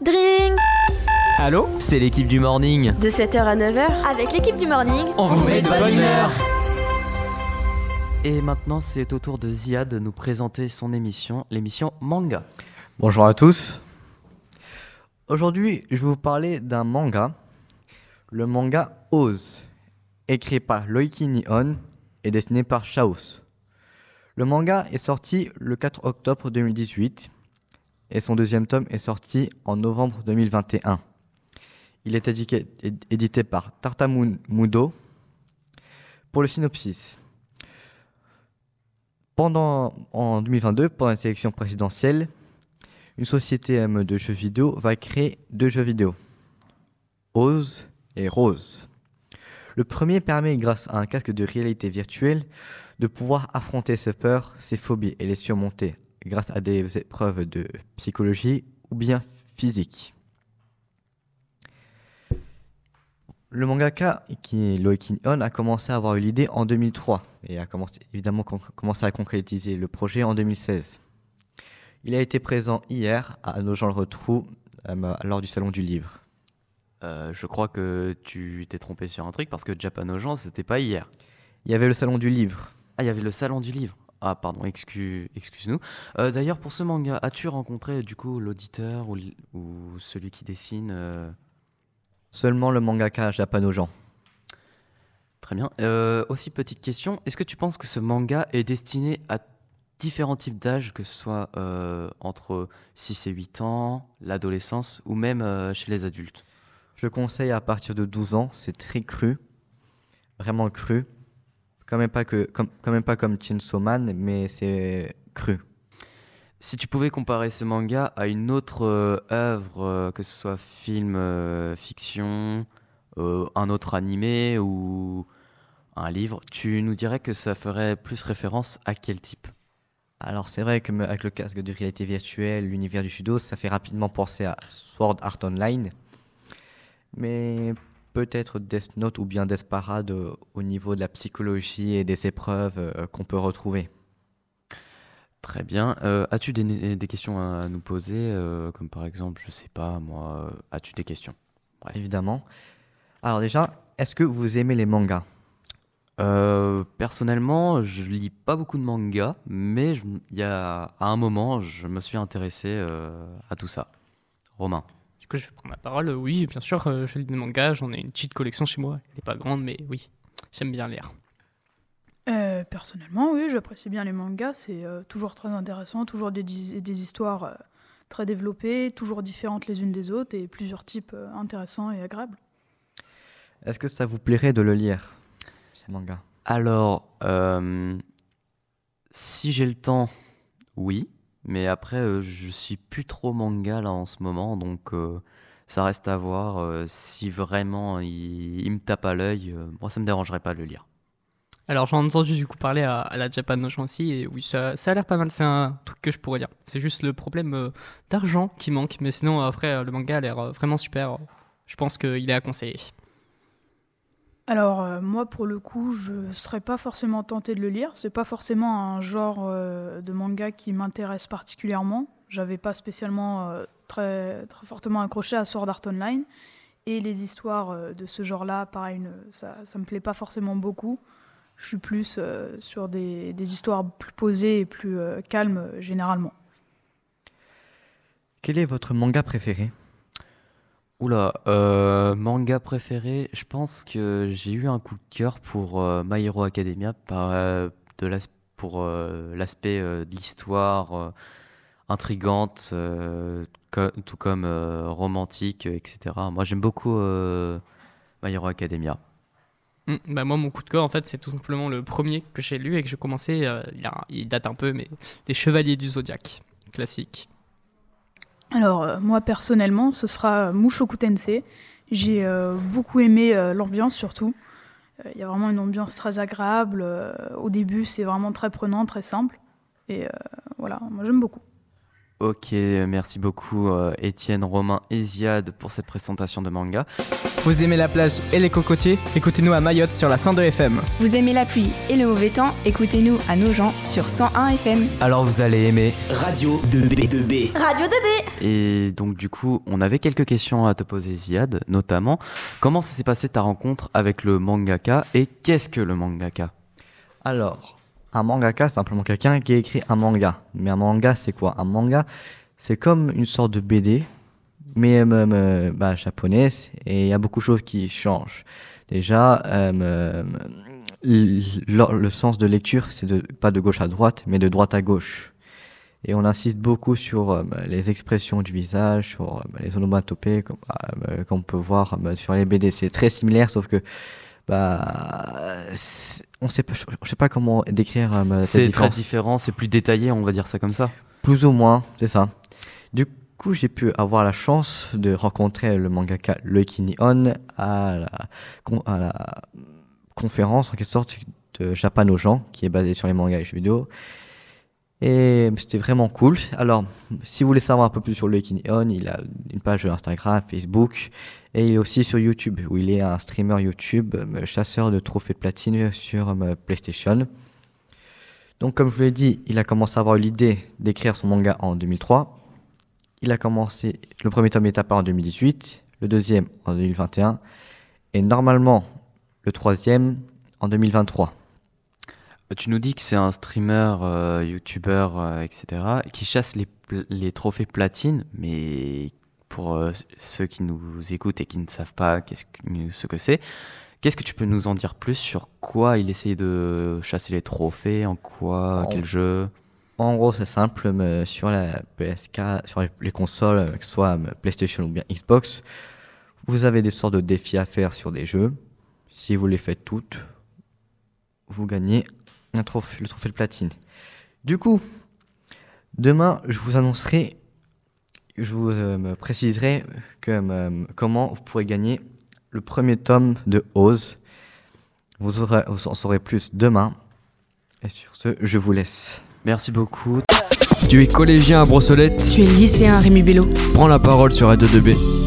Dring Allô C'est l'équipe du morning. De 7h à 9h, avec l'équipe du morning, on, vous met de bonne humeur. Et maintenant, c'est au tour de Ziad de nous présenter son émission, l'émission Manga. Bonjour à tous. Aujourd'hui, je vais vous parler d'un manga, le manga Oz, écrit par Loiki Nihon et dessiné par Chaos. Le manga est sorti le 4 octobre 2018 et son deuxième tome est sorti en novembre 2021. Il est édité par Tartamudo. Pour le synopsis, pendant, en 2022, pendant la sélection présidentielle, une société de jeux vidéo va créer deux jeux vidéo, Oz et Rose. Le premier permet, grâce à un casque de réalité virtuelle, de pouvoir affronter ses peurs, ses phobies et les surmonter grâce à des épreuves de psychologie ou bien physique. Le mangaka, qui est Loikin On, a commencé à avoir eu l'idée en 2003 et a commencé, évidemment commencé à concrétiser le projet en 2016. Il a été présent hier à nos gens le retrouvent euh, lors du salon du livre. Euh, je crois que tu t'es trompé sur un truc parce que Japanojan, c'était pas hier. Il y avait le salon du livre. Ah, il y avait le salon du livre. Ah, pardon, excuse, excuse-nous. Euh, d'ailleurs, pour ce manga, as-tu rencontré du coup l'auditeur ou, ou, celui qui dessine euh Seulement le mangaka Japanojan. Très bien. Euh, aussi, petite question, est-ce que tu penses que ce manga est destiné à différents types d'âge, que ce soit entre 6 et 8 ans, l'adolescence ou même chez les adultes? Je conseille à partir de 12 ans, c'est très cru, vraiment cru quand même pas que comme quand même pas comme Chainsaw Man mais c'est cru. Si tu pouvais comparer ce manga à une autre euh, œuvre euh, que ce soit film euh, fiction un autre animé ou un livre tu nous dirais que ça ferait plus référence à quel type? Alors c'est vrai que avec le casque de réalité virtuelle l'univers du judo ça fait rapidement penser à Sword Art Online. Mais peut-être Death Note ou bien Desperate euh, au niveau de la psychologie et des épreuves euh, qu'on peut retrouver. Très bien. Euh, as-tu des, questions à nous poser Comme par exemple, je sais pas, moi, as-tu des questions? Évidemment. Alors déjà, est-ce que vous aimez les mangas? Personnellement, je lis pas beaucoup de mangas, mais il y a, à un moment, je me suis intéressé à tout ça. Romain que je vais prendre la parole. Oui, bien sûr, euh, je lis des mangas, j'en ai une petite collection chez moi. Elle n'est pas grande, mais oui, j'aime bien lire. Euh, personnellement, oui, j'apprécie bien les mangas. C'est euh, toujours très intéressant, toujours des, des histoires très développées, toujours différentes les unes des autres et plusieurs types intéressants et agréables. Est-ce que ça vous plairait de le lire, ces mangas? Alors, si j'ai le temps, oui. Mais après, euh, je suis plus trop manga là en ce moment, donc euh, ça reste à voir. Euh, si vraiment il, me tape à l'œil, moi ça me dérangerait pas de le lire. Alors j'en ai entendu du coup parler à, la Japan Notion aussi, et oui, ça a l'air pas mal. C'est un truc que je pourrais dire. C'est juste le problème d'argent qui manque, mais sinon après le manga a l'air vraiment super. Je pense qu'il est à conseiller. Alors euh, moi pour le coup je serais pas forcément tentée de le lire. C'est pas forcément un genre euh, de manga qui m'intéresse particulièrement. J'avais pas spécialement euh, très, très fortement accroché à Sword Art Online. Et les histoires de ce genre-là, pareil, ça, ça me plaît pas forcément beaucoup. Je suis plus sur des, des, histoires plus posées et plus calmes généralement. Quel est votre manga préféré? Oula, euh, manga préféré, je pense que j'ai eu un coup de cœur pour euh, My Hero Academia par, euh, de pour l'aspect de l'histoire intrigante, tout comme romantique, etc. Moi j'aime beaucoup My Hero Academia. Hmm, bah moi mon coup de cœur en fait c'est tout simplement le premier que j'ai lu et que j'ai commencé, il, il, date un peu mais des Chevaliers du Zodiaque, classique. Alors, euh, moi personnellement, ce sera Mushoku Tensei. J'ai euh, beaucoup aimé euh, l'ambiance surtout. Il y a vraiment une ambiance très agréable. au début, c'est vraiment très prenant, très simple. Et voilà, moi j'aime beaucoup. Ok, merci beaucoup euh, Étienne, Romain et Ziad pour cette présentation de manga. Vous aimez la plage et les cocotiers? Écoutez-nous à Mayotte sur la 102 FM. Vous aimez la pluie et le mauvais temps? Écoutez-nous à Nogent sur 101 FM. Alors vous allez aimer Radio 2B2B. Radio 2B. Et donc du coup, on avait quelques questions à te poser Ziad, notamment comment ça s'est passé ta rencontre avec le mangaka et qu'est-ce que le mangaka? Alors, un mangaka, c'est simplement quelqu'un qui écrit un manga. Mais un manga, c'est quoi? Un manga, c'est comme une sorte de BD, mais euh, euh, bah, japonaise, et il y a beaucoup de choses qui changent. Déjà, euh, le, sens de lecture, c'est pas de gauche à droite, mais de droite à gauche. Et on insiste beaucoup sur euh, les expressions du visage, sur euh, les onomatopées, comme, euh, comme on peut voir sur les BD. C'est très similaire, sauf que bah, on sait pas, je sais pas comment décrire. Euh, c'est très différent, c'est plus détaillé, on va dire ça comme ça. Plus ou moins, c'est ça. Du coup, j'ai pu avoir la chance de rencontrer le mangaka Loiki Nihon à la, à la conférence en quelque sorte de Japan aux gens, qui est basée sur les mangas et jeux vidéo. Et c'était vraiment cool. Alors, si vous voulez savoir un peu plus sur le Nihon, il a une page Instagram, Facebook, et il est aussi sur YouTube, où il est un streamer YouTube, euh, chasseur de trophées de platine sur euh, PlayStation. Donc, comme je vous l'ai dit, il a commencé à avoir l'idée d'écrire son manga en 2003. Il a commencé, le premier tome est apparu en 2018, le deuxième en 2021, et normalement, le troisième en 2023. Tu nous dis que c'est un streamer, euh, youtubeur, euh, etc., qui chasse les, les, trophées platine, mais pour euh, ceux qui nous écoutent et qui ne savent pas qu'est-ce que, ce que c'est, qu'est-ce que tu peux nous en dire plus sur quoi il essaye de chasser les trophées, en quoi, en, quel jeu? En gros, c'est simple, mais sur la PSK, sur les consoles, que ce soit PlayStation ou bien Xbox, vous avez des sortes de défis à faire sur des jeux. Si vous les faites toutes, vous gagnez un trophée, le trophée de platine. Du coup, demain, je vous annoncerai, je vous euh, préciserai que, euh, comment vous pourrez gagner le premier tome de Oz. Vous, aurez, vous en saurez plus demain. Et sur ce, je vous laisse. Merci beaucoup. Tu es collégien à Brossolette Tu es lycéen à Rémi Bello. Prends la parole sur Radio 2B.